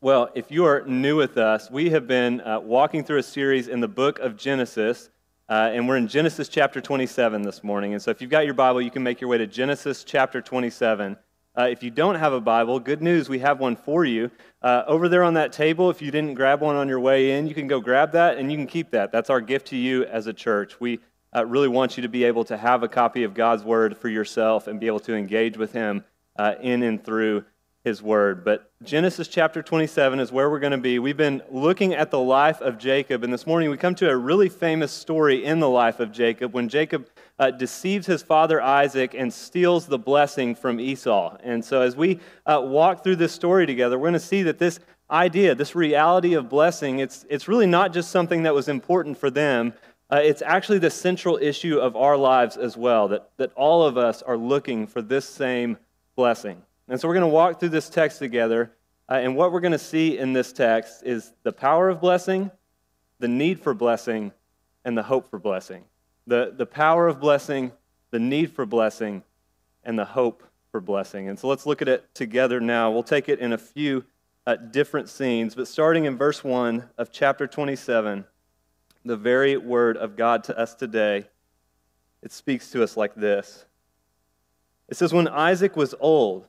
Well, if you are new with us, we have been uh, walking through a series in the book of Genesis, uh, and we're in Genesis chapter 27 this morning. And so if you've got your Bible, you can make your way to Genesis chapter 27. Uh, if you don't have a Bible, good news, we have one for you. Uh, over there on that table, if you didn't grab one on your way in, you can go grab that and you can keep that. That's our gift to you as a church. We uh, really want you to be able to have a copy of God's Word for yourself and be able to engage with Him uh, in and through his word. But Genesis chapter 27 is where we're going to be. We've been looking at the life of Jacob, and this morning we come to a really famous story in the life of Jacob when Jacob uh, deceives his father Isaac and steals the blessing from Esau. And so, as we uh, walk through this story together, we're going to see that this idea, this reality of blessing, it's, it's really not just something that was important for them. Uh, it's actually the central issue of our lives as well, that, that all of us are looking for this same blessing. And so we're going to walk through this text together. Uh, and what we're going to see in this text is the power of blessing, the need for blessing, and the hope for blessing. The, the power of blessing, the need for blessing, and the hope for blessing. And so let's look at it together now. We'll take it in a few uh, different scenes, but starting in verse 1 of chapter 27, the very word of God to us today, it speaks to us like this. It says, When Isaac was old,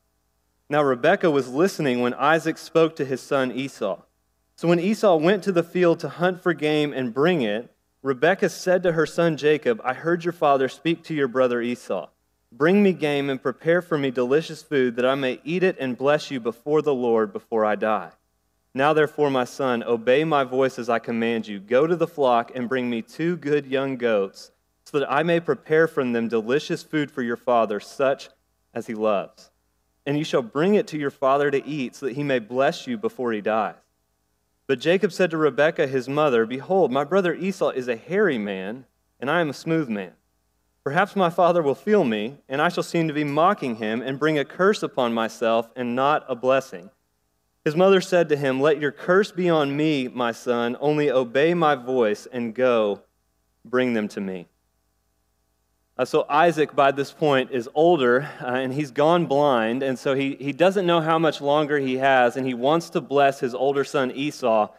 Now, Rebekah was listening when Isaac spoke to his son Esau. So when Esau went to the field to hunt for game and bring it, Rebekah said to her son Jacob, I heard your father speak to your brother Esau. Bring me game and prepare for me delicious food, that I may eat it and bless you before the Lord before I die. Now, therefore, my son, obey my voice as I command you. Go to the flock and bring me two good young goats, so that I may prepare from them delicious food for your father, such as he loves and you shall bring it to your father to eat, so that he may bless you before he dies. But Jacob said to Rebekah his mother, Behold, my brother Esau is a hairy man, and I am a smooth man. Perhaps my father will feel me, and I shall seem to be mocking him, and bring a curse upon myself, and not a blessing. His mother said to him, Let your curse be on me, my son, only obey my voice, and go, bring them to me. Uh, so Isaac, by this point, is older uh, and he's gone blind, and so he, he doesn't know how much longer he has, and he wants to bless his older son Esau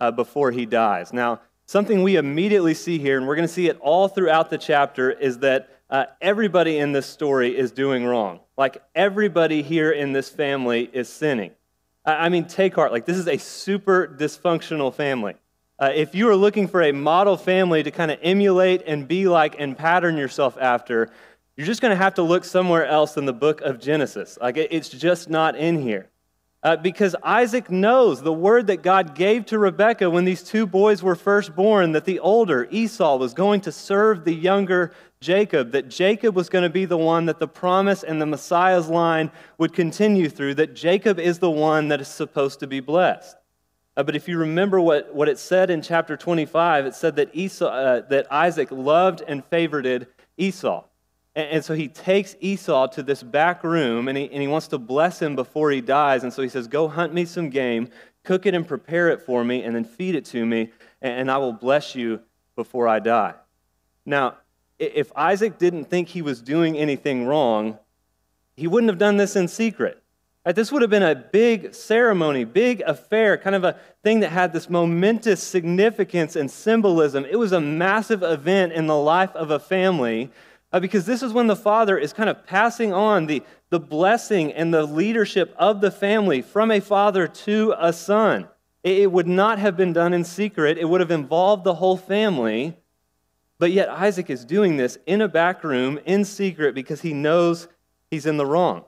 uh, before he dies. Now, something we immediately see here, and we're going to see it all throughout the chapter, is that uh, everybody in this story is doing wrong. Like everybody here in this family is sinning. I mean, take heart. Like, this is a super dysfunctional family. Uh, if you are looking for a model family to kind of emulate and be like and pattern yourself after, you're just going to have to look somewhere else in the book of Genesis. Like it's just not in here. Uh, because Isaac knows the word that God gave to Rebekah when these two boys were first born that the older Esau was going to serve the younger Jacob, that Jacob was going to be the one that the promise and the Messiah's line would continue through, that Jacob is the one that is supposed to be blessed. Uh, but if you remember what, what it said in chapter 25, it said that, Esau, uh, that Isaac loved and favored Esau. And, and, so he takes Esau to this back room and he, and he wants to bless him before he dies. And so he says, Go hunt me some game, cook it and prepare it for me, and then feed it to me, and, and I will bless you before I die. Now, if Isaac didn't think he was doing anything wrong, he wouldn't have done this in secret. Right, this would have been a big ceremony, big affair, kind of a thing that had this momentous significance and symbolism. It was a massive event in the life of a family uh, because this is when the father is kind of passing on the, the blessing and the leadership of the family from a father to a son. It, it would not have been done in secret, it would have involved the whole family. But yet, Isaac is doing this in a back room in secret because he knows he's in the wrong.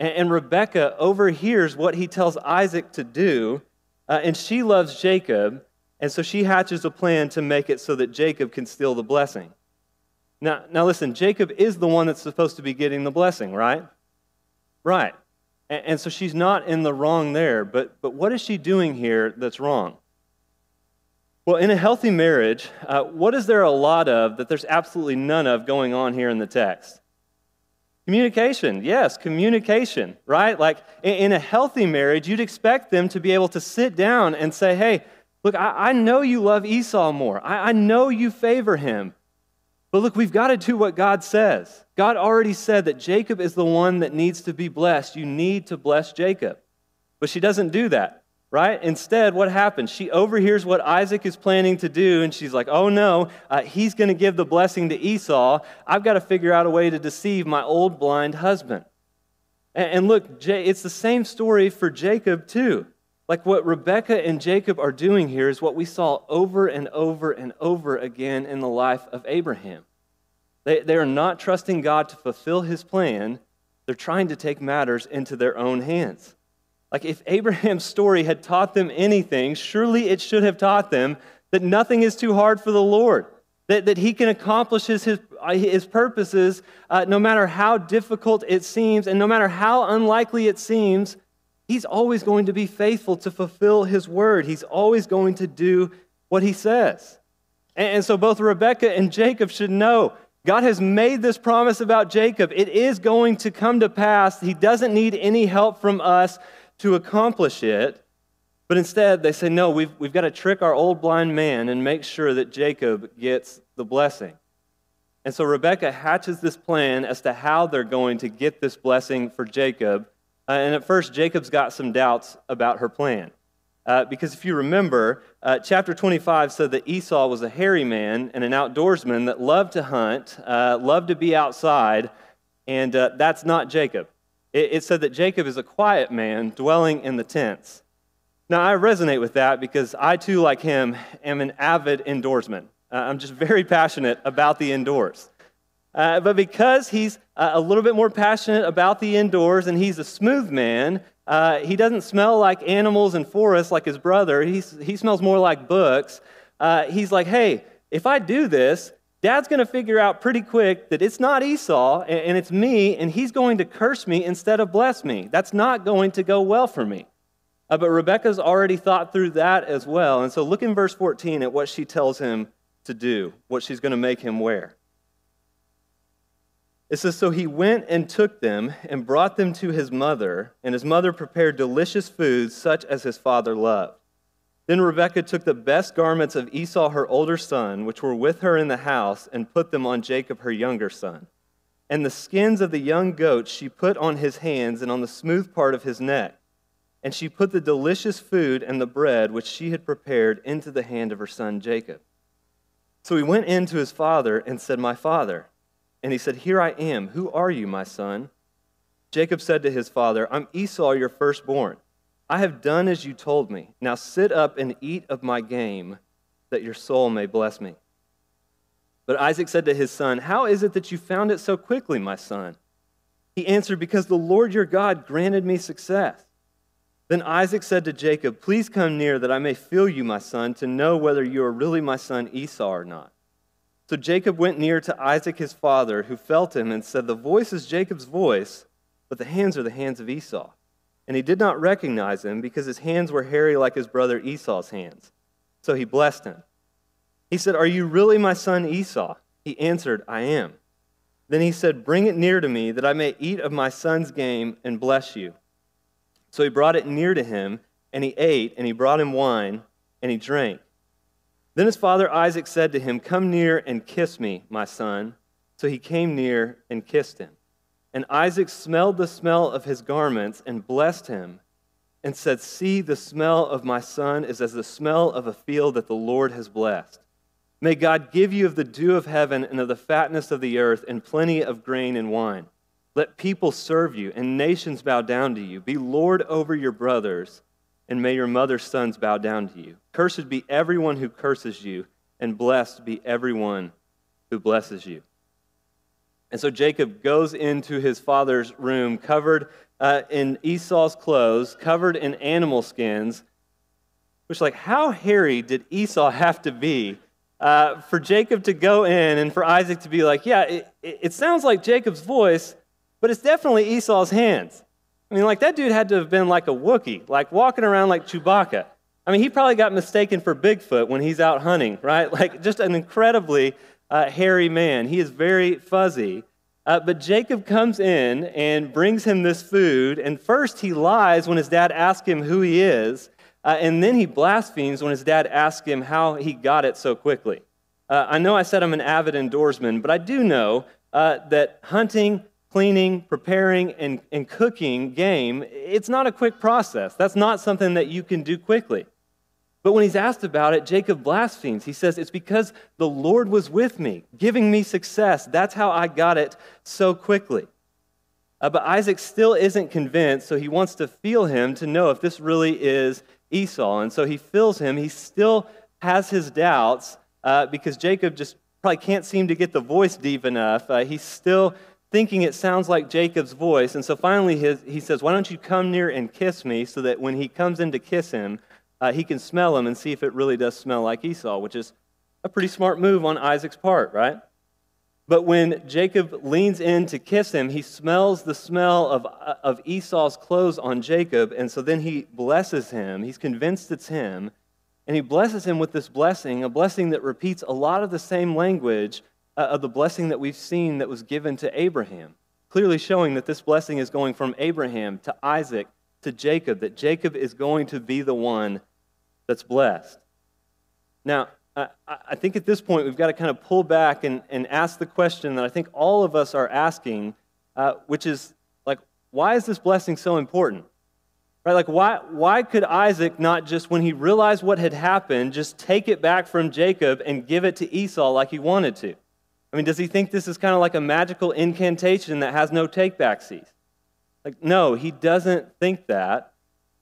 And Rebecca overhears what he tells Isaac to do, uh, and she loves Jacob, and so she hatches a plan to make it so that Jacob can steal the blessing. Now, now listen, Jacob is the one that's supposed to be getting the blessing, right? Right. And, and so she's not in the wrong there, but, but what is she doing here that's wrong? Well, in a healthy marriage, uh, what is there a lot of that there's absolutely none of going on here in the text? Communication, yes, communication, right? Like in a healthy marriage, you'd expect them to be able to sit down and say, hey, look, I, I know you love Esau more. I, I know you favor him. But look, we've got to do what God says. God already said that Jacob is the one that needs to be blessed. You need to bless Jacob. But she doesn't do that right? Instead, what happens? She overhears what Isaac is planning to do, and she's like, oh no, uh, he's going to give the blessing to Esau. I've got to figure out a way to deceive my old blind husband. And, and look, Jay, it's the same story for Jacob, too. Like what Rebecca and Jacob are doing here is what we saw over and over and over again in the life of Abraham. They, they are not trusting God to fulfill his plan, they're trying to take matters into their own hands. Like, if Abraham's story had taught them anything, surely it should have taught them that nothing is too hard for the Lord, that, that he can accomplish his, his, his purposes uh, no matter how difficult it seems, and no matter how unlikely it seems, he's always going to be faithful to fulfill his word. He's always going to do what he says. And, and so both Rebekah and Jacob should know God has made this promise about Jacob. It is going to come to pass. He doesn't need any help from us to accomplish it. But instead, they say, no, we've, we've got to trick our old blind man and make sure that Jacob gets the blessing. And so Rebecca hatches this plan as to how they're going to get this blessing for Jacob. Uh, and at first, Jacob's got some doubts about her plan. Uh, because if you remember, uh, chapter 25 said that Esau was a hairy man and an outdoorsman that loved to hunt, uh, loved to be outside, and uh, that's not Jacob it, it said that Jacob is a quiet man dwelling in the tents. Now, I resonate with that because I, too, like him, am an avid indoorsman. Uh, I'm just very passionate about the indoors. Uh, but because he's uh, a little bit more passionate about the indoors and he's a smooth man, uh, he doesn't smell like animals and forests like his brother. He's, he smells more like books. Uh, he's like, hey, if I do this, Dad's going to figure out pretty quick that it's not Esau and it's me, and he's going to curse me instead of bless me. That's not going to go well for me. Uh, but Rebecca's already thought through that as well. And so look in verse 14 at what she tells him to do, what she's going to make him wear. It says, So he went and took them and brought them to his mother, and his mother prepared delicious food such as his father loved. Then Rebekah took the best garments of Esau, her older son, which were with her in the house, and put them on Jacob, her younger son. And the skins of the young goats she put on his hands and on the smooth part of his neck. And she put the delicious food and the bread which she had prepared into the hand of her son Jacob. So he went in to his father and said, My father. And he said, Here I am. Who are you, my son? Jacob said to his father, I'm Esau, your firstborn. I have done as you told me. Now sit up and eat of my game, that your soul may bless me. But Isaac said to his son, How is it that you found it so quickly, my son? He answered, Because the Lord your God granted me success. Then Isaac said to Jacob, Please come near that I may feel you, my son, to know whether you are really my son Esau or not. So Jacob went near to Isaac his father, who felt him and said, The voice is Jacob's voice, but the hands are the hands of Esau. And he did not recognize him because his hands were hairy like his brother Esau's hands. So he blessed him. He said, Are you really my son Esau? He answered, I am. Then he said, Bring it near to me, that I may eat of my son's game and bless you. So he brought it near to him, and he ate, and he brought him wine, and he drank. Then his father Isaac said to him, Come near and kiss me, my son. So he came near and kissed him. And Isaac smelled the smell of his garments and blessed him and said, See, the smell of my son is as the smell of a field that the Lord has blessed. May God give you of the dew of heaven and of the fatness of the earth and plenty of grain and wine. Let people serve you and nations bow down to you. Be Lord over your brothers, and may your mother's sons bow down to you. Cursed be everyone who curses you, and blessed be everyone who blesses you. And so Jacob goes into his father's room covered uh, in Esau's clothes, covered in animal skins. Which, like, how hairy did Esau have to be uh, for Jacob to go in and for Isaac to be like, yeah, it, it sounds like Jacob's voice, but it's definitely Esau's hands. I mean, like, that dude had to have been like a Wookiee, like walking around like Chewbacca. I mean, he probably got mistaken for Bigfoot when he's out hunting, right? Like, just an incredibly uh, hairy man. He is very fuzzy. Uh, but Jacob comes in and brings him this food, and first he lies when his dad asks him who he is, uh, and then he blasphemes when his dad asks him how he got it so quickly. Uh, I know I said I'm an avid indoorsman, but I do know uh, that hunting, cleaning, preparing, and, and cooking game, it's not a quick process. That's not something that you can do quickly. But when he's asked about it, Jacob blasphemes. He says, It's because the Lord was with me, giving me success. That's how I got it so quickly. Uh, but Isaac still isn't convinced, so he wants to feel him to know if this really is Esau. And so he feels him. He still has his doubts uh, because Jacob just probably can't seem to get the voice deep enough. Uh, he's still thinking it sounds like Jacob's voice. And so finally his, he says, Why don't you come near and kiss me so that when he comes in to kiss him, uh, he can smell him and see if it really does smell like Esau, which is a pretty smart move on Isaac's part, right? But when Jacob leans in to kiss him, he smells the smell of, uh, of Esau's clothes on Jacob, and so then he blesses him. He's convinced it's him, and he blesses him with this blessing, a blessing that repeats a lot of the same language uh, of the blessing that we've seen that was given to Abraham, clearly showing that this blessing is going from Abraham to Isaac to Jacob, that Jacob is going to be the one that's blessed. Now, I, I think at this point we've got to kind of pull back and, and ask the question that I think all of us are asking, uh, which is like, why is this blessing so important? Right? Like, why, why could Isaac not just, when he realized what had happened, just take it back from Jacob and give it to Esau like he wanted to? I mean, does he think this is kind of like a magical incantation that has no take back backsies? Like, no, he doesn't think that.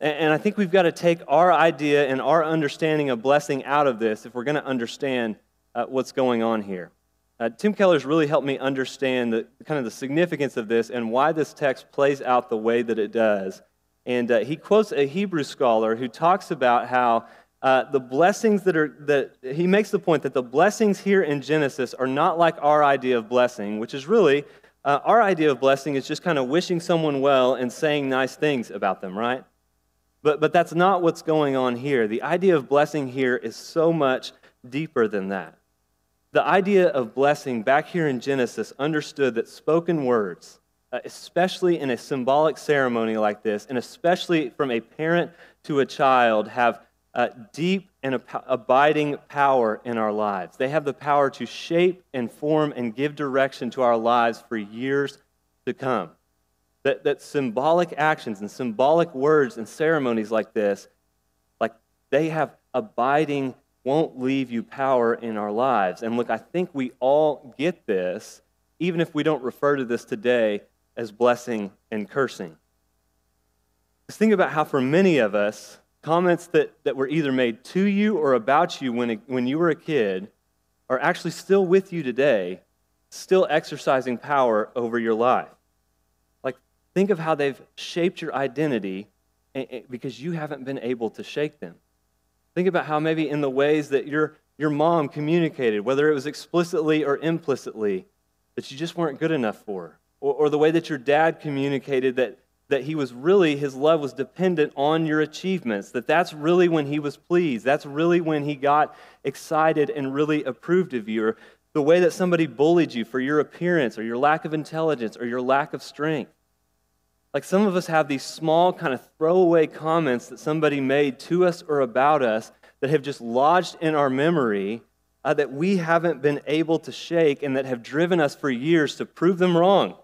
And I think we've got to take our idea and our understanding of blessing out of this if we're going to understand uh, what's going on here. Uh, Tim Keller's really helped me understand the kind of the significance of this and why this text plays out the way that it does. And uh, he quotes a Hebrew scholar who talks about how uh, the blessings that are that he makes the point that the blessings here in Genesis are not like our idea of blessing, which is really uh, our idea of blessing is just kind of wishing someone well and saying nice things about them, right? But, but that's not what's going on here. The idea of blessing here is so much deeper than that. The idea of blessing back here in Genesis understood that spoken words, uh, especially in a symbolic ceremony like this, and especially from a parent to a child, have uh, deep and abiding power in our lives. They have the power to shape and form and give direction to our lives for years to come. That, that symbolic actions and symbolic words and ceremonies like this, like they have abiding, won't leave you power in our lives. And look, I think we all get this, even if we don't refer to this today as blessing and cursing. Just think about how, for many of us, comments that, that were either made to you or about you when, when you were a kid are actually still with you today, still exercising power over your life. Like, think of how they've shaped your identity because you haven't been able to shake them. Think about how maybe in the ways that your, your mom communicated, whether it was explicitly or implicitly, that you just weren't good enough for. Or, or the way that your dad communicated that, that he was really, his love was dependent on your achievements, that that's really when he was pleased. That's really when he got excited and really approved of you. Or the way that somebody bullied you for your appearance or your lack of intelligence or your lack of strength. Like some of us have these small, kind of throwaway comments that somebody made to us or about us that have just lodged in our memory uh, that we haven't been able to shake and that have driven us for years to prove them wrong,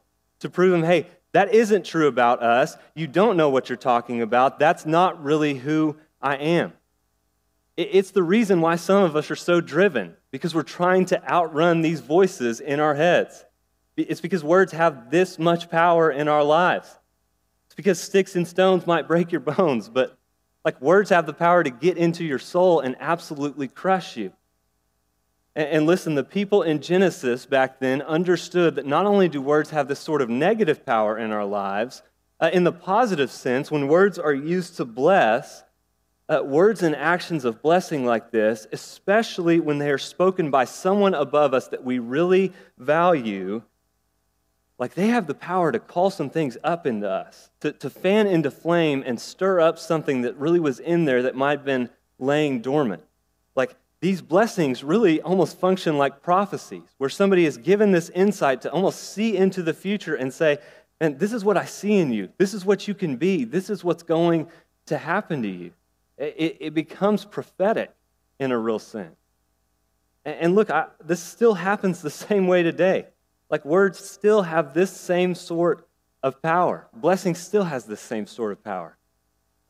to prove them, hey, that isn't true about us. You don't know what you're talking about. That's not really who I am. It's the reason why some of us are so driven, because we're trying to outrun these voices in our heads. It's because words have this much power in our lives It's because sticks and stones might break your bones, but like words have the power to get into your soul and absolutely crush you. And, listen, the people in Genesis back then understood that not only do words have this sort of negative power in our lives, uh, in the positive sense, when words are used to bless, uh, words and actions of blessing like this, especially when they are spoken by someone above us that we really value, like they have the power to call some things up into us, to, to fan into flame and stir up something that really was in there that might have been laying dormant. These blessings really almost function like prophecies, where somebody is given this insight to almost see into the future and say, and this is what I see in you. This is what you can be. This is what's going to happen to you. It, it becomes prophetic in a real sense. And, and look, I, this still happens the same way today. Like words still have this same sort of power. Blessing still has this same sort of power.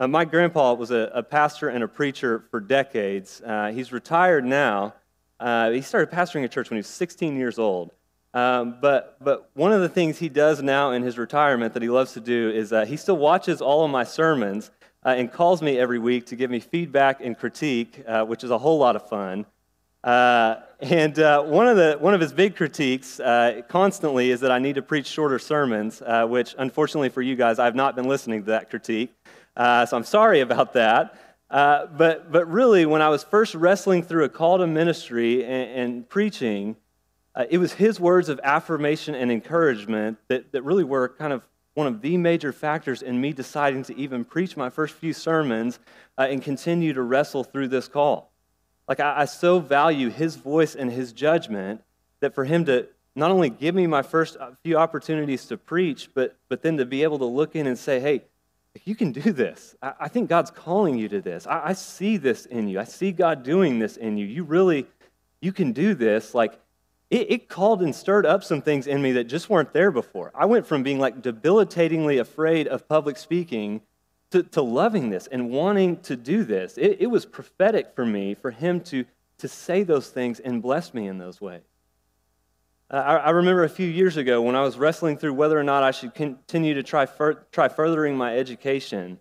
Uh, my grandpa was a, a, pastor and a preacher for decades. Uh, he's retired now. Uh, he started pastoring a church when he was 16 years old. Um, but, but one of the things he does now in his retirement that he loves to do is uh, he still watches all of my sermons uh, and calls me every week to give me feedback and critique, uh, which is a whole lot of fun. And one, of the, one of his big critiques constantly is that I need to preach shorter sermons, which unfortunately for you guys, I've not been listening to that critique. So I'm sorry about that. but, but really, when I was first wrestling through a call to ministry and, and preaching, uh, it was his words of affirmation and encouragement that, that really were kind of one of the major factors in me deciding to even preach my first few sermons uh, and continue to wrestle through this call. Like, I, I so value his voice and his judgment that for him to not only give me my first uh, few opportunities to preach, but, but then to be able to look in and say, hey, you can do this. I, think God's calling you to this. I, I see this in you. I see God doing this in you. You really, you can do this. Like, it, it, called and stirred up some things in me that just weren't there before. I went from being like debilitatingly afraid of public speaking to, to loving this and wanting to do this. It, it was prophetic for me for him to, to say those things and bless me in those ways. Uh, I, I, remember a few years ago when I was wrestling through whether or not I should continue to try, fur, try furthering my education.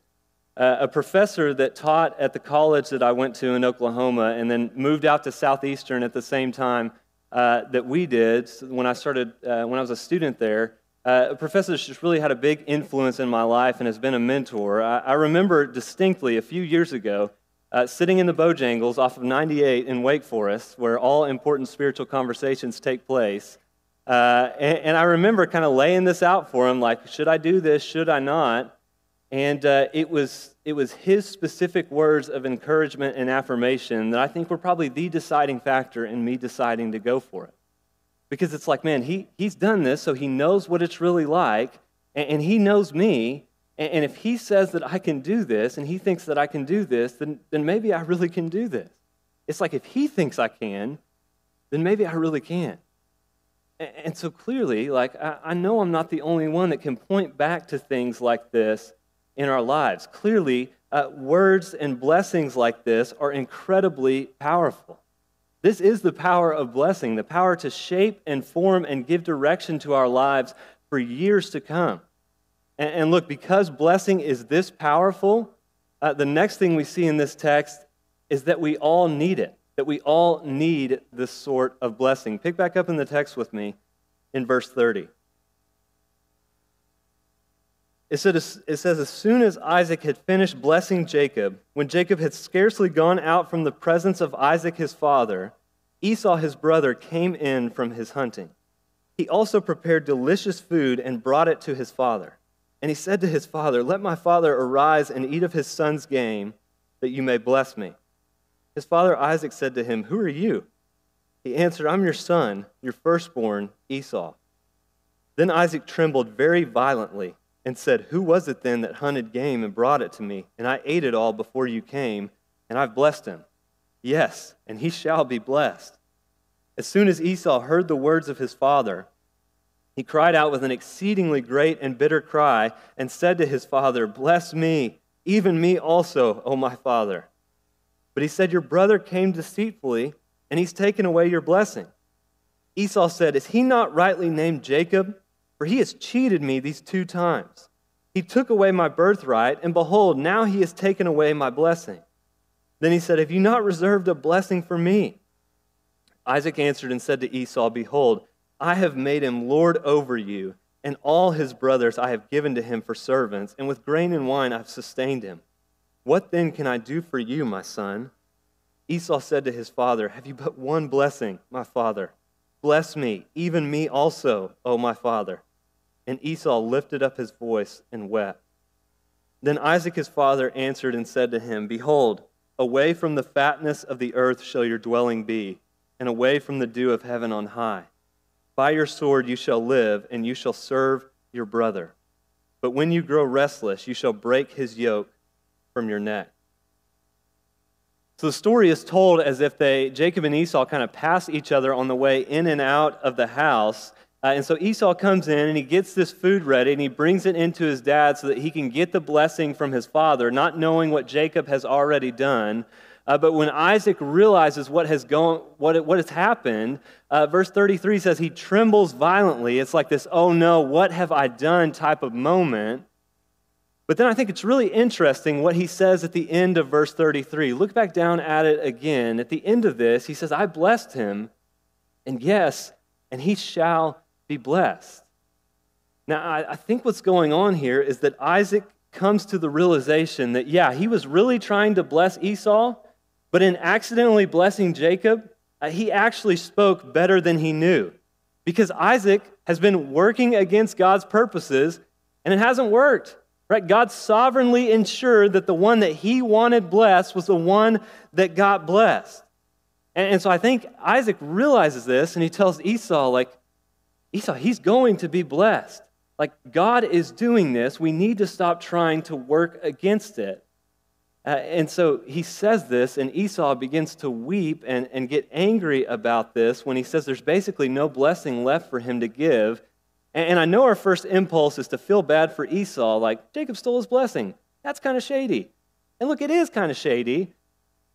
Uh, a professor that taught at the college that I went to in Oklahoma and then moved out to Southeastern at the same time uh, that we did when I started, uh, when I was a student there, uh, a professor that's just really had a big influence in my life and has been a mentor. I, I remember distinctly a few years ago uh, sitting in the Bojangles off of 98 in Wake Forest, where all important spiritual conversations take place. Uh, and, and, I remember kind of laying this out for him like, should I do this? Should I not? And uh, it, was, it was his specific words of encouragement and affirmation that I think were probably the deciding factor in me deciding to go for it. Because it's like, man, he, he's done this, so he knows what it's really like, and, and he knows me. And, if he says that I can do this, and he thinks that I can do this, then, then maybe I really can do this. It's like if he thinks I can, then maybe I really can. And, and so clearly, like, I, I know I'm not the only one that can point back to things like this in our lives. Clearly, uh, words and blessings like this are incredibly powerful. This is the power of blessing, the power to shape and form and give direction to our lives for years to come. And, and look, because blessing is this powerful, uh, the next thing we see in this text is that we all need it, that we all need this sort of blessing. Pick back up in the text with me in verse 30. It, said, it says, As soon as Isaac had finished blessing Jacob, when Jacob had scarcely gone out from the presence of Isaac his father, Esau his brother came in from his hunting. He also prepared delicious food and brought it to his father. And he said to his father, Let my father arise and eat of his son's game, that you may bless me. His father Isaac said to him, Who are you? He answered, I'm your son, your firstborn, Esau. Then Isaac trembled very violently and said, Who was it then that hunted game and brought it to me? And I ate it all before you came, and I've blessed him. Yes, and he shall be blessed. As soon as Esau heard the words of his father, he cried out with an exceedingly great and bitter cry and said to his father, Bless me, even me also, O my father. But he said, Your brother came deceitfully, and he's taken away your blessing. Esau said, Is he not rightly named Jacob? For he has cheated me these two times. He took away my birthright, and behold, now he has taken away my blessing. Then he said, Have you not reserved a blessing for me? Isaac answered and said to Esau, Behold, I have made him lord over you, and all his brothers I have given to him for servants, and with grain and wine I have sustained him. What then can I do for you, my son? Esau said to his father, Have you but one blessing, my father? Bless me, even me also, O my father. And Esau lifted up his voice and wept. Then Isaac his father answered and said to him, Behold, Away from the fatness of the earth shall your dwelling be, and away from the dew of heaven on high. By your sword you shall live, and you shall serve your brother. But when you grow restless, you shall break his yoke from your neck. So the story is told as if they, Jacob and Esau, kind of pass each other on the way in and out of the house. Uh, and so Esau comes in and he gets this food ready and he brings it into his dad so that he can get the blessing from his father, not knowing what Jacob has already done. Uh, but when Isaac realizes what has, gone, what, what has happened, uh, verse 33 says he trembles violently. It's like this, oh no, what have I done type of moment. But then I think it's really interesting what he says at the end of verse 33. Look back down at it again. At the end of this, he says, I blessed him, and yes, and he shall be blessed. Now, I, I think what's going on here is that Isaac comes to the realization that, yeah, he was really trying to bless Esau, but in accidentally blessing Jacob, uh, he actually spoke better than he knew. Because Isaac has been working against God's purposes, and it hasn't worked. Right? God sovereignly ensured that the one that he wanted blessed was the one that got blessed. And, and so I think Isaac realizes this and he tells Esau, like, Esau, he's going to be blessed. Like, God is doing this. We need to stop trying to work against it. Uh, and so he says this, and Esau begins to weep and, and get angry about this when he says there's basically no blessing left for him to give. And I know our first impulse is to feel bad for Esau, like Jacob stole his blessing. That's kind of shady. And look, it is kind of shady,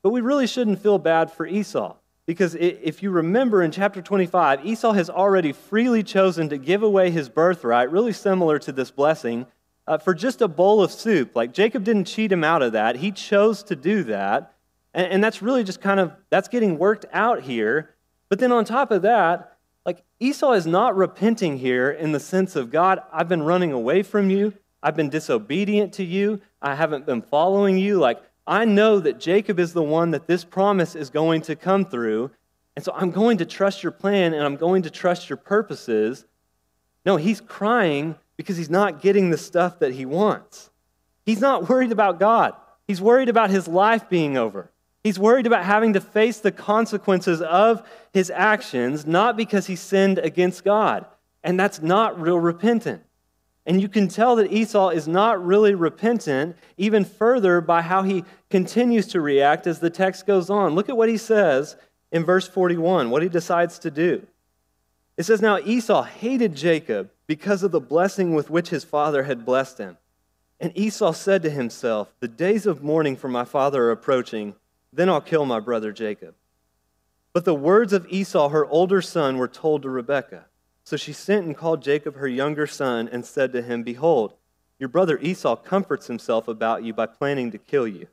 but we really shouldn't feel bad for Esau. Because if you remember in chapter 25, Esau has already freely chosen to give away his birthright, really similar to this blessing, uh, for just a bowl of soup. Like Jacob didn't cheat him out of that, he chose to do that. And, and that's really just kind of, that's getting worked out here. But then on top of that, like Esau is not repenting here in the sense of God, I've been running away from you. I've been disobedient to you. I haven't been following you. Like, I know that Jacob is the one that this promise is going to come through. And so I'm going to trust your plan and I'm going to trust your purposes. No, he's crying because he's not getting the stuff that he wants. He's not worried about God, he's worried about his life being over. He's worried about having to face the consequences of his actions, not because he sinned against God. And that's not real repentant. And you can tell that Esau is not really repentant, even further by how he continues to react as the text goes on. Look at what he says in verse 41, what he decides to do. It says, Now Esau hated Jacob because of the blessing with which his father had blessed him. And Esau said to himself, The days of mourning for my father are approaching then I'll kill my brother Jacob. But the words of Esau, her older son, were told to Rebekah. So she sent and called Jacob her younger son and said to him, Behold, your brother Esau comforts himself about you by planning to kill you.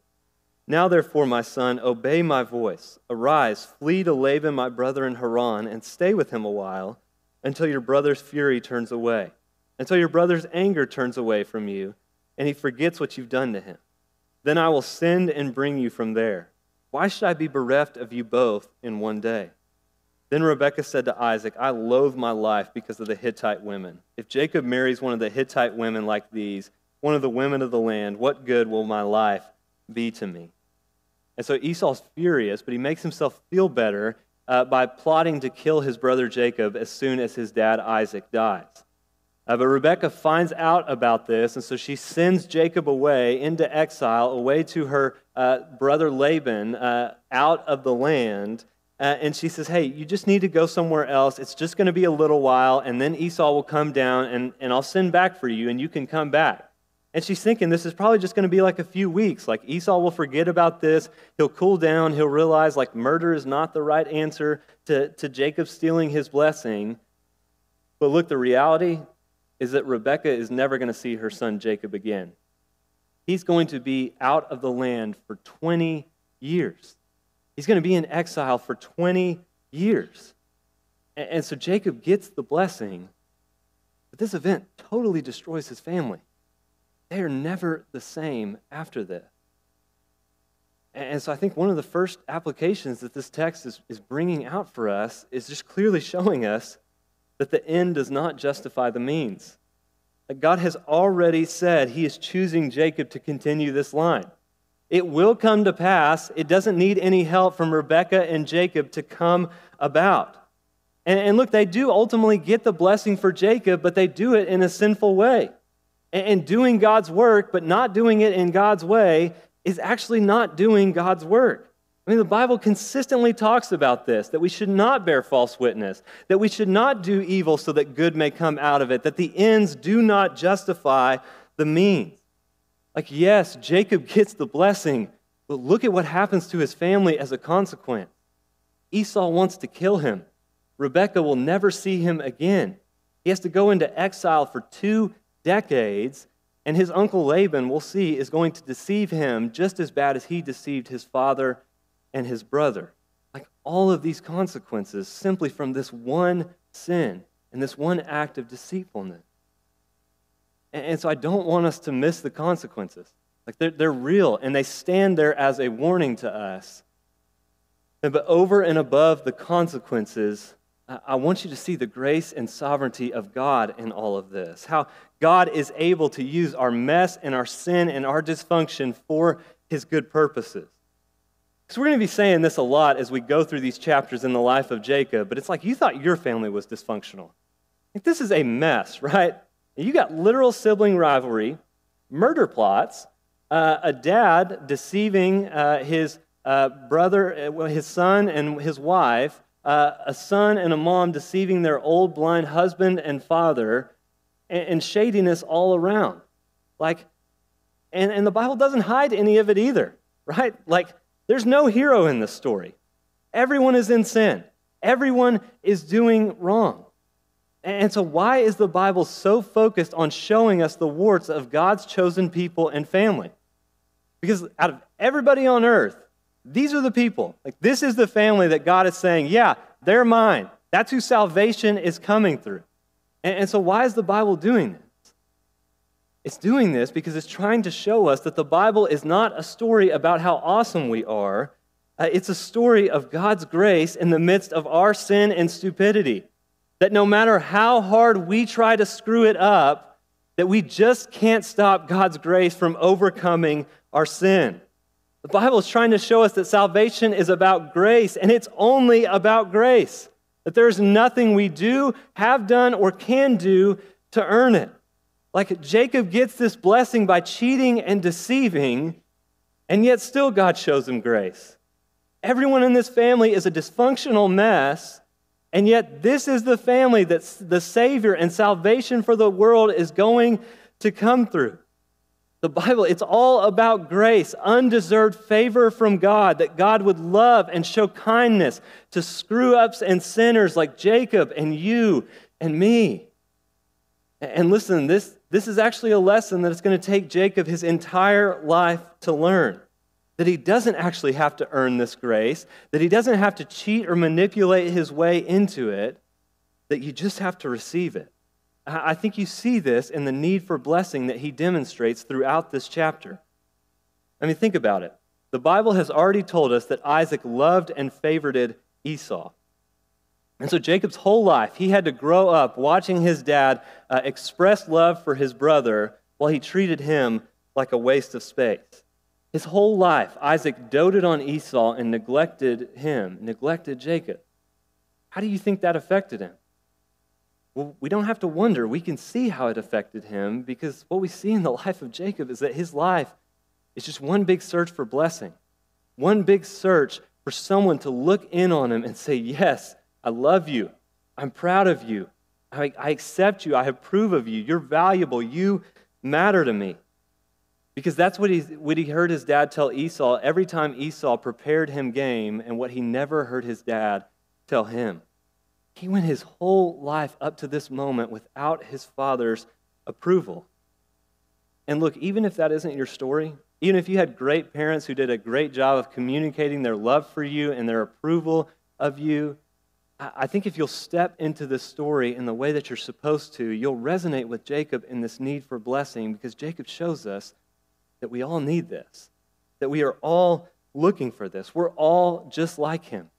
Now, therefore, my son, obey my voice. Arise, flee to Laban, my brother in Haran, and stay with him a while until your brother's fury turns away, until your brother's anger turns away from you, and he forgets what you've done to him. Then I will send and bring you from there. Why should I be bereft of you both in one day? Then Rebekah said to Isaac, I loathe my life because of the Hittite women. If Jacob marries one of the Hittite women like these, one of the women of the land, what good will my life be to me? And so Esau's furious, but he makes himself feel better uh, by plotting to kill his brother Jacob as soon as his dad Isaac dies. Uh, but Rebekah finds out about this, and so she sends Jacob away into exile, away to her uh, brother Laban, uh, out of the land. Uh, and she says, Hey, you just need to go somewhere else. It's just going to be a little while, and then Esau will come down, and, and I'll send back for you, and you can come back. And she's thinking this is probably just going to be like a few weeks. Like Esau will forget about this. He'll cool down. He'll realize like murder is not the right answer to, to Jacob stealing his blessing. But look, the reality is that Rebekah is never going to see her son Jacob again. He's going to be out of the land for 20 years. He's going to be in exile for 20 years. And so Jacob gets the blessing, but this event totally destroys his family. They are never the same after this. And so I think one of the first applications that this text is, is bringing out for us is just clearly showing us that the end does not justify the means. That God has already said he is choosing Jacob to continue this line. It will come to pass. It doesn't need any help from Rebekah and Jacob to come about. And, and look, they do ultimately get the blessing for Jacob, but they do it in a sinful way. And, doing God's work, but not doing it in God's way, is actually not doing God's work. I mean, the Bible consistently talks about this that we should not bear false witness, that we should not do evil so that good may come out of it, that the ends do not justify the means. Like, yes, Jacob gets the blessing, but look at what happens to his family as a consequence. Esau wants to kill him. Rebekah will never see him again. He has to go into exile for two decades, and his uncle Laban, we'll see, is going to deceive him just as bad as he deceived his father and his brother. Like all of these consequences simply from this one sin and this one act of deceitfulness. And, so I don't want us to miss the consequences. Like they're, they're real and they stand there as a warning to us. But over and above the consequences, I want you to see the grace and sovereignty of God in all of this. How God is able to use our mess and our sin and our dysfunction for his good purposes. So we're going to be saying this a lot as we go through these chapters in the life of Jacob, but it's like you thought your family was dysfunctional. Like this is a mess, right? You got literal sibling rivalry, murder plots, uh, a dad deceiving uh, his uh, brother, uh, his son, and his wife, uh, a son and a mom deceiving their old blind husband and father, and, and shadiness all around. Like, and, and the Bible doesn't hide any of it either, right? Like, there's no hero in this story. Everyone is in sin, everyone is doing wrong. And so, why is the Bible so focused on showing us the warts of God's chosen people and family? Because out of everybody on earth, these are the people. Like, this is the family that God is saying, yeah, they're mine. That's who salvation is coming through. And, and so, why is the Bible doing this? It's doing this because it's trying to show us that the Bible is not a story about how awesome we are. Uh, it's a story of God's grace in the midst of our sin and stupidity. That no matter how hard we try to screw it up, that we just can't stop God's grace from overcoming our sin. The Bible is trying to show us that salvation is about grace, and it's only about grace. That there's nothing we do, have done, or can do to earn it. Like Jacob gets this blessing by cheating and deceiving, and yet still God shows him grace. Everyone in this family is a dysfunctional mess, and yet this is the family that the Savior and salvation for the world is going to come through. The Bible, it's all about grace, undeserved favor from God, that God would love and show kindness to screw ups and sinners like Jacob and you and me. And listen, this, this is actually a lesson that it's going to take Jacob his entire life to learn. That he doesn't actually have to earn this grace, that he doesn't have to cheat or manipulate his way into it, that you just have to receive it. I think you see this in the need for blessing that he demonstrates throughout this chapter. I mean, think about it. The Bible has already told us that Isaac loved and favored Esau. And so Jacob's whole life, he had to grow up watching his dad uh, express love for his brother while he treated him like a waste of space. His whole life, Isaac doted on Esau and neglected him, neglected Jacob. How do you think that affected him? Well, we don't have to wonder. We can see how it affected him because what we see in the life of Jacob is that his life is just one big search for blessing, one big search for someone to look in on him and say, Yes, I love you. I'm proud of you. I, I accept you. I approve of you. You're valuable. You matter to me. Because that's what he, what he heard his dad tell Esau every time Esau prepared him game, and what he never heard his dad tell him. He went his whole life up to this moment without his father's approval. And look, even if that isn't your story, even if you had great parents who did a great job of communicating their love for you and their approval of you, I think if you'll step into this story in the way that you're supposed to, you'll resonate with Jacob in this need for blessing because Jacob shows us that we all need this, that we are all looking for this. We're all just like him.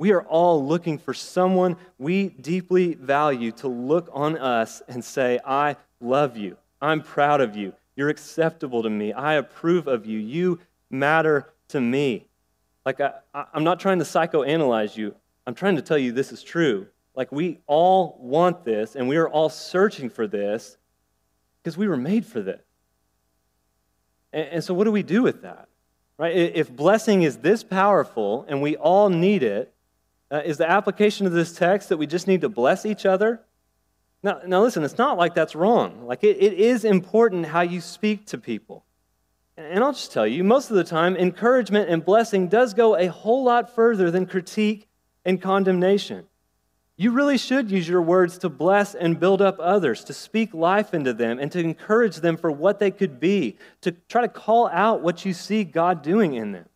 We are all looking for someone we deeply value to look on us and say, I love you. I'm proud of you. You're acceptable to me. I approve of you. You matter to me. Like, I, I'm not trying to psychoanalyze you, I'm trying to tell you this is true. Like, we all want this, and we are all searching for this because we were made for this. And, and so, what do we do with that? Right? If blessing is this powerful and we all need it, uh, is the application of this text that we just need to bless each other? Now, now listen, it's not like that's wrong. Like, it, it is important how you speak to people. And I'll just tell you, most of the time, encouragement and blessing does go a whole lot further than critique and condemnation. You really should use your words to bless and build up others, to speak life into them, and to encourage them for what they could be, to try to call out what you see God doing in them.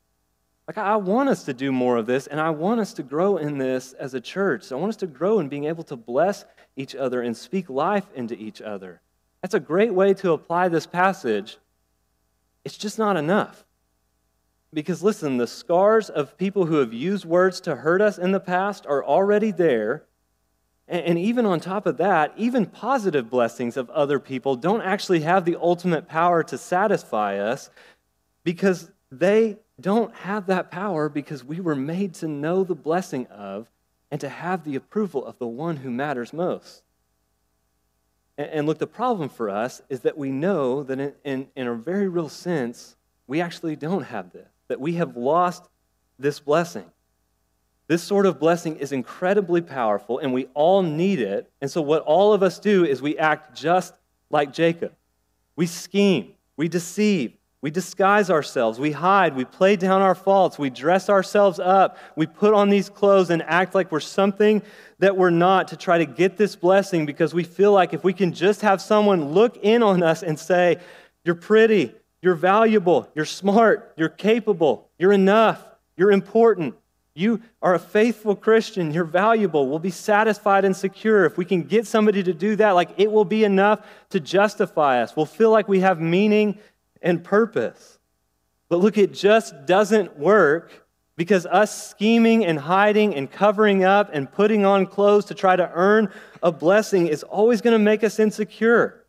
Like, I want us to do more of this, and I want us to grow in this as a church. I want us to grow in being able to bless each other and speak life into each other. That's a great way to apply this passage. It's just not enough. Because listen, the scars of people who have used words to hurt us in the past are already there. And even on top of that, even positive blessings of other people don't actually have the ultimate power to satisfy us because they don't have that power because we were made to know the blessing of and to have the approval of the one who matters most. And look, the problem for us is that we know that in, in, in a very real sense, we actually don't have this, that we have lost this blessing. This sort of blessing is incredibly powerful, and we all need it. And so, what all of us do is we act just like Jacob. We scheme, we deceive, we disguise ourselves, we hide, we play down our faults, we dress ourselves up, we put on these clothes and act like we're something that we're not to try to get this blessing because we feel like if we can just have someone look in on us and say, You're pretty, you're valuable, you're smart, you're capable, you're enough, you're important, you are a faithful Christian. You're valuable. We'll be satisfied and secure. If we can get somebody to do that, like it will be enough to justify us. We'll feel like we have meaning and purpose. But look, it just doesn't work because us scheming and hiding and covering up and putting on clothes to try to earn a blessing is always going to make us insecure.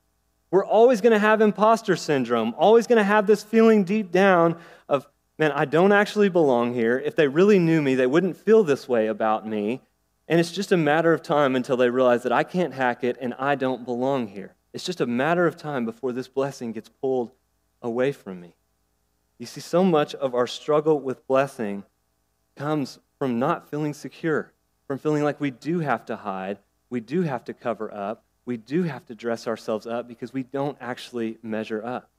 We're always going to have imposter syndrome, always going to have this feeling deep down of, man, I don't actually belong here. If they really knew me, they wouldn't feel this way about me. And it's just a matter of time until they realize that I can't hack it and I don't belong here. It's just a matter of time before this blessing gets pulled away from me. You see, so much of our struggle with blessing comes from not feeling secure, from feeling like we do have to hide, we do have to cover up, we do have to dress ourselves up because we don't actually measure up.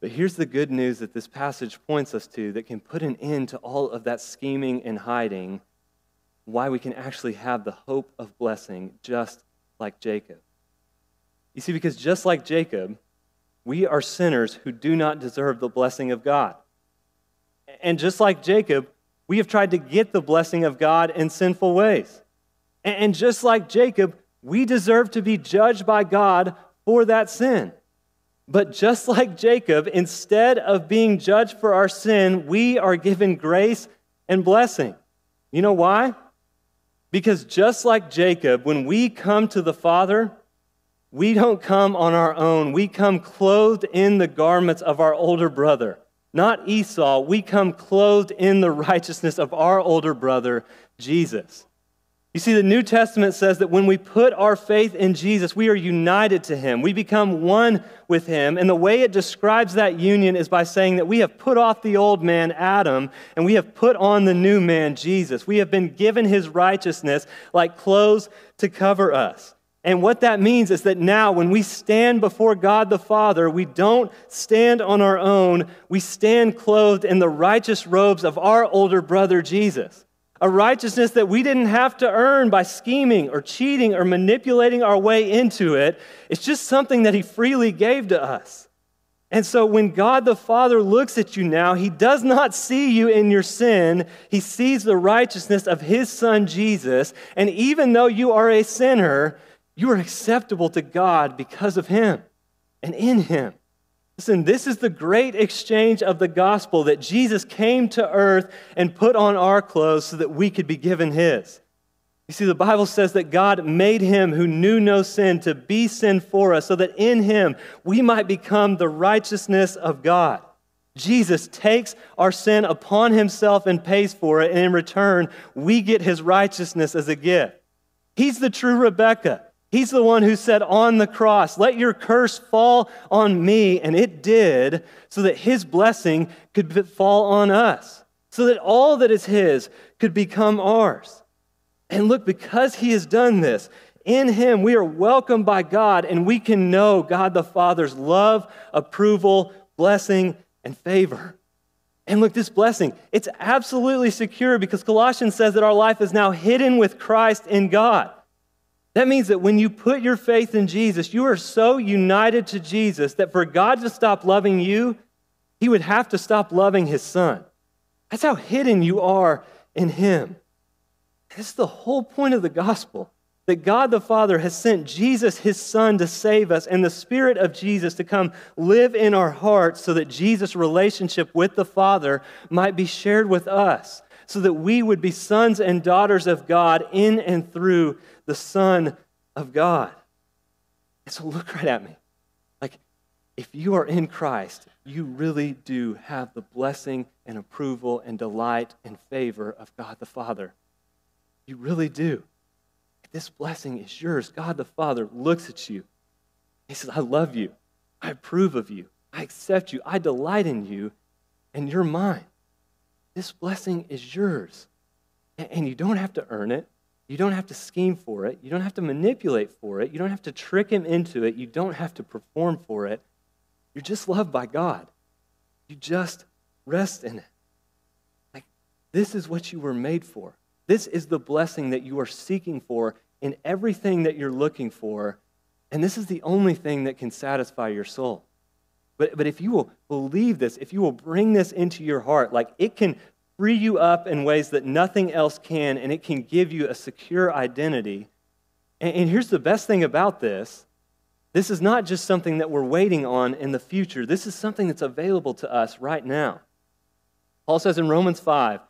But here's the good news that this passage points us to that can put an end to all of that scheming and hiding, why we can actually have the hope of blessing just like Jacob. You see, because just like Jacob, we are sinners who do not deserve the blessing of God. And just like Jacob, we have tried to get the blessing of God in sinful ways. And just like Jacob, we deserve to be judged by God for that sin. But just like Jacob, instead of being judged for our sin, we are given grace and blessing. You know why? Because just like Jacob, when we come to the Father, we don't come on our own. We come clothed in the garments of our older brother. Not Esau. We come clothed in the righteousness of our older brother, Jesus. You see, the New Testament says that when we put our faith in Jesus, we are united to him. We become one with him. And the way it describes that union is by saying that we have put off the old man, Adam, and we have put on the new man, Jesus. We have been given his righteousness like clothes to cover us. And what that means is that now, when we stand before God the Father, we don't stand on our own. We stand clothed in the righteous robes of our older brother, Jesus a righteousness that we didn't have to earn by scheming or cheating or manipulating our way into it. It's just something that He freely gave to us. And so when God the Father looks at you now, He does not see you in your sin. He sees the righteousness of His Son Jesus. And even though you are a sinner, you are acceptable to God because of Him and in Him. Listen, this is the great exchange of the gospel that Jesus came to earth and put on our clothes so that we could be given his. You see, the Bible says that God made him who knew no sin to be sin for us so that in him we might become the righteousness of God. Jesus takes our sin upon himself and pays for it, and in return, we get his righteousness as a gift. He's the true Rebecca. He's the one who said on the cross, Let your curse fall on me. And it did, so that his blessing could fall on us, so that all that is his could become ours. And look, because he has done this, in him we are welcomed by God, and we can know God the Father's love, approval, blessing, and favor. And look, this blessing, it's absolutely secure because Colossians says that our life is now hidden with Christ in God. That means that when you put your faith in Jesus, you are so united to Jesus that for God to stop loving you, he would have to stop loving his son. That's how hidden you are in him. This is the whole point of the gospel that God the Father has sent Jesus, his Son, to save us, and the Spirit of Jesus to come live in our hearts so that Jesus' relationship with the Father might be shared with us, so that we would be sons and daughters of God in and through the Son of God. And so look right at me. Like, if you are in Christ, you really do have the blessing and approval and delight and favor of God the Father. You really do. This blessing is yours. God the Father looks at you. He says, I love you. I approve of you. I accept you. I delight in you, and you're mine. This blessing is yours. And you don't have to earn it. You don't have to scheme for it. You don't have to manipulate for it. You don't have to trick him into it. You don't have to perform for it. You're just loved by God. You just rest in it. Like, this is what you were made for. This is the blessing that you are seeking for in everything that you're looking for. And this is the only thing that can satisfy your soul. But, but if you will believe this, if you will bring this into your heart, like it can free you up in ways that nothing else can, and it can give you a secure identity. And, and here's the best thing about this this is not just something that we're waiting on in the future, this is something that's available to us right now. Paul says in Romans 5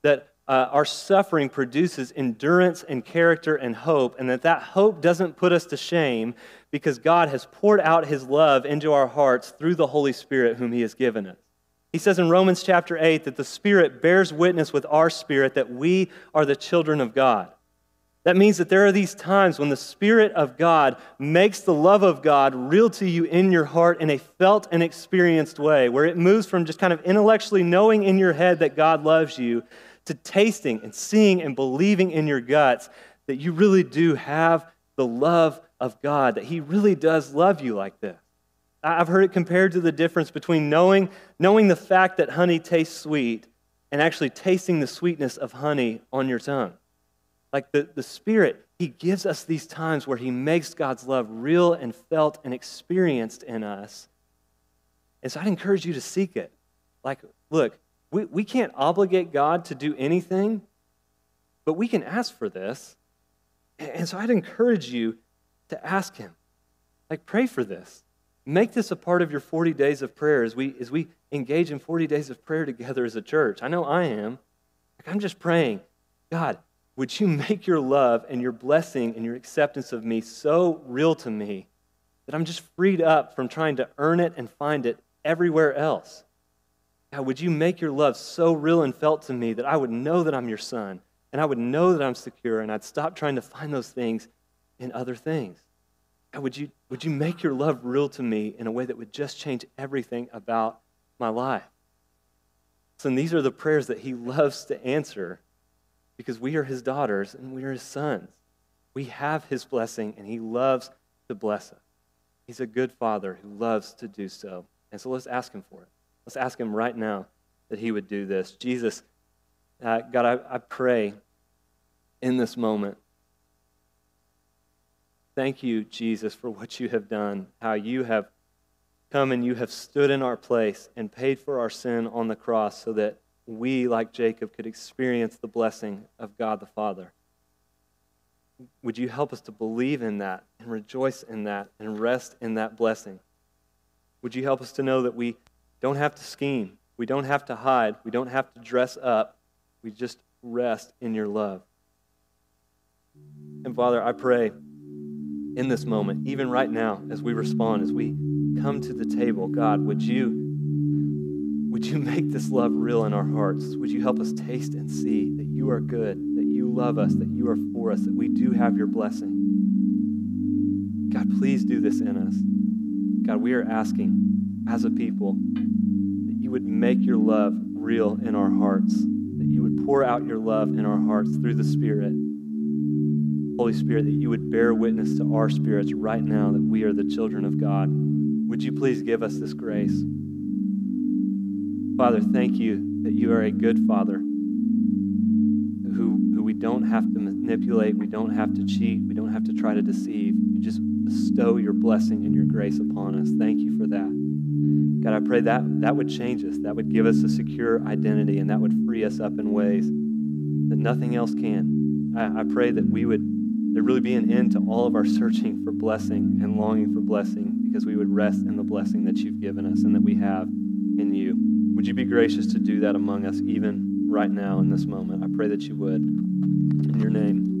that uh, our suffering produces endurance and character and hope, and that that hope doesn't put us to shame because God has poured out his love into our hearts through the Holy Spirit, whom he has given us. He says in Romans chapter 8 that the Spirit bears witness with our spirit that we are the children of God. That means that there are these times when the Spirit of God makes the love of God real to you in your heart in a felt and experienced way, where it moves from just kind of intellectually knowing in your head that God loves you to tasting and seeing and believing in your guts that you really do have the love of God, that He really does love you like this. I've heard it compared to the difference between knowing, knowing the fact that honey tastes sweet and actually tasting the sweetness of honey on your tongue. Like the, the Spirit, He gives us these times where He makes God's love real and felt and experienced in us. And so I'd encourage you to seek it. Like, look, we, we can't obligate God to do anything, but we can ask for this. And so I'd encourage you to ask Him. Like, pray for this. Make this a part of your 40 days of prayer as we, as we engage in 40 days of prayer together as a church. I know I am. Like, I'm just praying, God, would you make your love and your blessing and your acceptance of me so real to me that I'm just freed up from trying to earn it and find it everywhere else? God, would you make your love so real and felt to me that I would know that I'm your son and I would know that I'm secure and I'd stop trying to find those things in other things? God, would you, would you make your love real to me in a way that would just change everything about my life? So, and these are the prayers that he loves to answer because we are his daughters and we are his sons. We have his blessing and he loves to bless us. He's a good father who loves to do so. And so let's ask him for it. Let's ask him right now that he would do this. Jesus, uh, God, I, I pray in this moment Thank you, Jesus, for what you have done, how you have come and you have stood in our place and paid for our sin on the cross so that we, like Jacob, could experience the blessing of God the Father. Would you help us to believe in that and rejoice in that and rest in that blessing? Would you help us to know that we don't have to scheme, we don't have to hide, we don't have to dress up, we just rest in your love? And Father, I pray in this moment, even right now, as we respond, as we come to the table, God, would you, would you make this love real in our hearts? Would you help us taste and see that you are good, that you love us, that you are for us, that we do have your blessing? God, please do this in us. God, we are asking as a people that you would make your love real in our hearts, that you would pour out your love in our hearts through the Spirit. Holy Spirit, that you would bear witness to our spirits right now that we are the children of God. Would you please give us this grace? Father, thank you that you are a good Father who, who we don't have to manipulate, we don't have to cheat, we don't have to try to deceive. You just bestow your blessing and your grace upon us. Thank you for that. God, I pray that that would change us, that would give us a secure identity, and that would free us up in ways that nothing else can. I, I pray that we would there really be an end to all of our searching for blessing and longing for blessing because we would rest in the blessing that you've given us and that we have in you. Would you be gracious to do that among us even right now in this moment? I pray that you would. In your name.